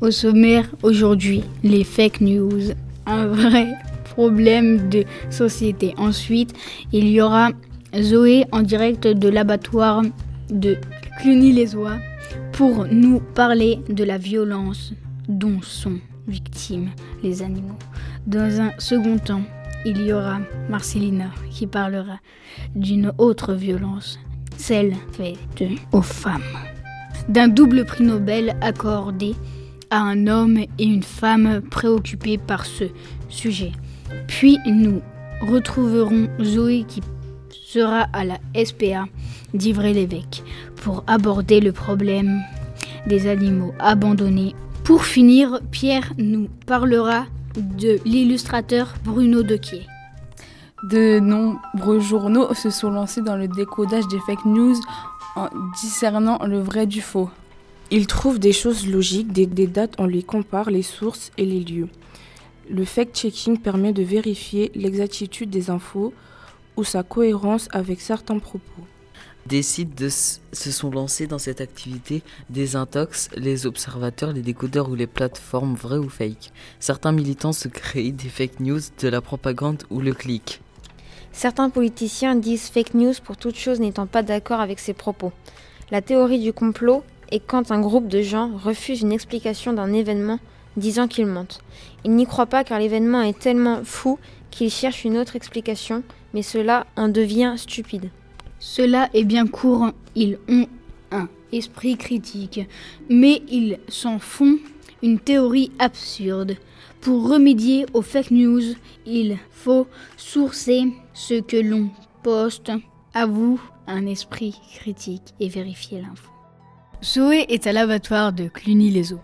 Au sommaire aujourd'hui, les fake news, un vrai problème de société. Ensuite, il y aura Zoé en direct de l'abattoir de Cluny-les-Oies pour nous parler de la violence dont sont victimes les animaux. Dans un second temps, il y aura Marcelina qui parlera d'une autre violence, celle faite aux femmes. D'un double prix Nobel accordé à un homme et une femme préoccupés par ce sujet. Puis nous retrouverons Zoé qui sera à la SPA d'Ivry-l'Évêque pour aborder le problème des animaux abandonnés. Pour finir, Pierre nous parlera de l'illustrateur Bruno Dequier. De nombreux journaux se sont lancés dans le décodage des fake news en discernant le vrai du faux. Ils trouvent des choses logiques, des, dates, on les compare, les sources et les lieux. Le fact-checking permet de vérifier l'exactitude des infos ou sa cohérence avec certains propos. Des sites se sont lancés dans cette activité, des intox, les observateurs, les décodeurs ou les plateformes vraies ou fake. Certains militants se créent des fake news, de la propagande ou le clic. Certains politiciens disent fake news pour toute chose n'étant pas d'accord avec ses propos. La théorie du complot est quand un groupe de gens refuse une explication d'un événement disant qu'ils mentent. Ils n'y croient pas car l'événement est tellement fou qu'ils cherchent une autre explication, mais cela en devient stupide. Cela est bien courant, ils ont un esprit critique, mais ils s'en font une théorie absurde. Pour remédier aux fake news, il faut sourcer ce que l'on poste. À vous, un esprit critique et vérifier l'info. Zoé est à l'abattoir de Cluny-les-Eaux.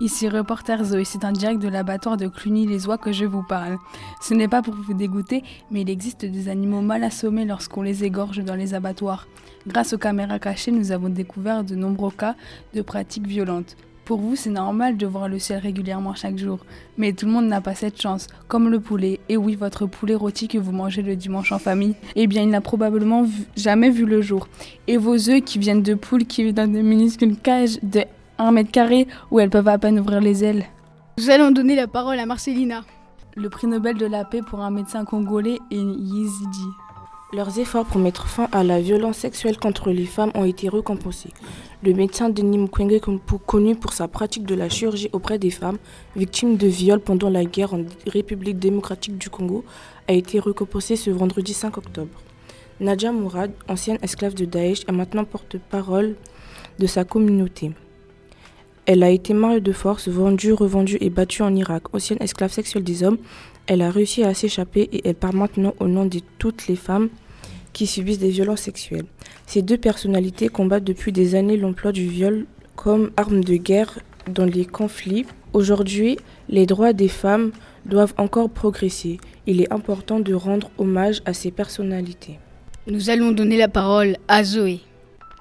Ici reporter Zoé, c'est un direct de l'abattoir de Cluny-les-Oies que je vous parle. Ce n'est pas pour vous dégoûter, mais il existe des animaux mal assommés lorsqu'on les égorge dans les abattoirs. Grâce aux caméras cachées, nous avons découvert de nombreux cas de pratiques violentes. Pour vous, c'est normal de voir le ciel régulièrement chaque jour, mais tout le monde n'a pas cette chance, comme le poulet. Et oui, votre poulet rôti que vous mangez le dimanche en famille, eh bien, il n'a probablement vu- jamais vu le jour. Et vos œufs qui viennent de poules qui vivent dans de minuscules cages de 1 mètre carré où elles peuvent à peine ouvrir les ailes. Nous allons donner la parole à Marcelina. Le prix Nobel de la paix pour un médecin congolais est Yezidi. Leurs efforts pour mettre fin à la violence sexuelle contre les femmes ont été récompensés. Le médecin Denis Mukwege, connu pour sa pratique de la chirurgie auprès des femmes victimes de viols pendant la guerre en République démocratique du Congo, a été récompensé ce vendredi 5 octobre. Nadia Mourad, ancienne esclave de Daesh, est maintenant porte-parole de sa communauté. Elle a été mariée de force, vendue, revendue et battue en Irak. Ancienne esclave sexuelle des hommes, elle a réussi à s'échapper et elle parle maintenant au nom de toutes les femmes qui subissent des violences sexuelles. Ces deux personnalités combattent depuis des années l'emploi du viol comme arme de guerre dans les conflits. Aujourd'hui, les droits des femmes doivent encore progresser. Il est important de rendre hommage à ces personnalités. Nous allons donner la parole à Zoé.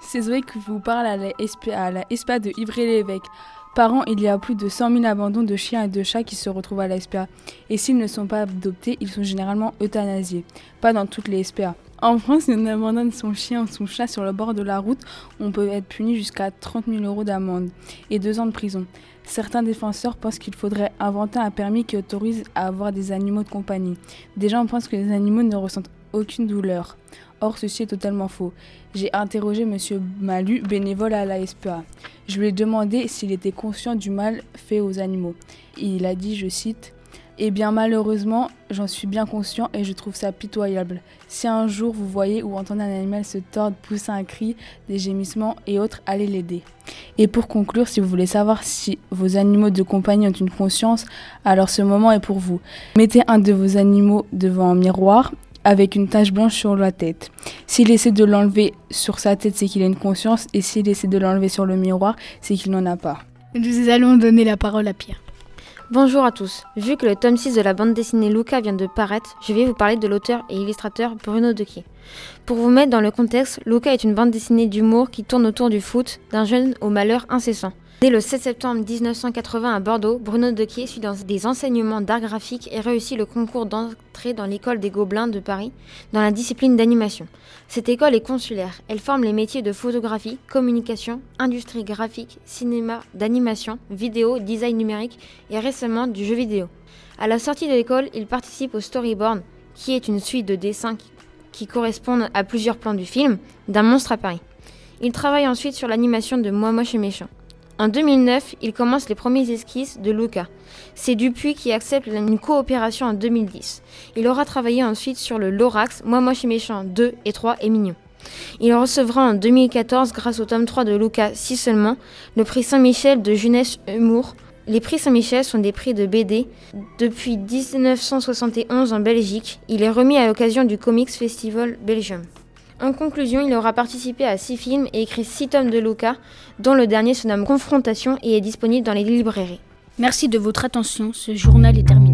C'est Zoé qui vous parle à la SPA, à la SPA de Ivry-l'Évêque. Par an, il y a plus de 100 000 abandons de chiens et de chats qui se retrouvent à la SPA. Et s'ils ne sont pas adoptés, ils sont généralement euthanasiés. Pas dans toutes les SPA. En France, si on abandonne son chien ou son chat sur le bord de la route, on peut être puni jusqu'à 30 000 euros d'amende et deux ans de prison. Certains défenseurs pensent qu'il faudrait inventer un permis qui autorise à avoir des animaux de compagnie. Des gens pensent que les animaux ne ressentent aucune douleur. Or, ceci est totalement faux. J'ai interrogé M. Malu, bénévole à la SPA. Je lui ai demandé s'il était conscient du mal fait aux animaux. Il a dit, je cite, Eh bien malheureusement, j'en suis bien conscient et je trouve ça pitoyable. Si un jour vous voyez ou entendez un animal se tordre, pousser un cri, des gémissements et autres, allez l'aider. Et pour conclure, si vous voulez savoir si vos animaux de compagnie ont une conscience, alors ce moment est pour vous. Mettez un de vos animaux devant un miroir avec une tache blanche sur la tête. S'il essaie de l'enlever sur sa tête, c'est qu'il a une conscience, et s'il essaie de l'enlever sur le miroir, c'est qu'il n'en a pas. Nous allons donner la parole à Pierre. Bonjour à tous. Vu que le tome 6 de la bande dessinée Luca vient de paraître, je vais vous parler de l'auteur et illustrateur Bruno Dequier. Pour vous mettre dans le contexte, Luca est une bande dessinée d'humour qui tourne autour du foot, d'un jeune au malheur incessant. Dès le 7 septembre 1980 à Bordeaux, Bruno Dequier suit des enseignements d'art graphique et réussit le concours d'entrée dans l'école des Gobelins de Paris dans la discipline d'animation. Cette école est consulaire. Elle forme les métiers de photographie, communication, industrie graphique, cinéma, d'animation, vidéo, design numérique et récemment du jeu vidéo. À la sortie de l'école, il participe au storyboard, qui est une suite de dessins qui correspondent à plusieurs plans du film, d'un monstre à Paris. Il travaille ensuite sur l'animation de Moi Moche et Méchant. En 2009, il commence les premiers esquisses de Luca. C'est Dupuis qui accepte une coopération en 2010. Il aura travaillé ensuite sur le Lorax, Moi Moche et Méchant 2 et 3 et Mignon. Il recevra en 2014, grâce au tome 3 de Luca, si seulement, le prix Saint-Michel de jeunesse humour. Les prix Saint-Michel sont des prix de BD. Depuis 1971 en Belgique, il est remis à l'occasion du Comics Festival Belgium. En conclusion, il aura participé à six films et écrit six tomes de Luca, dont le dernier se nomme Confrontation et est disponible dans les librairies. Merci de votre attention, ce journal est terminé.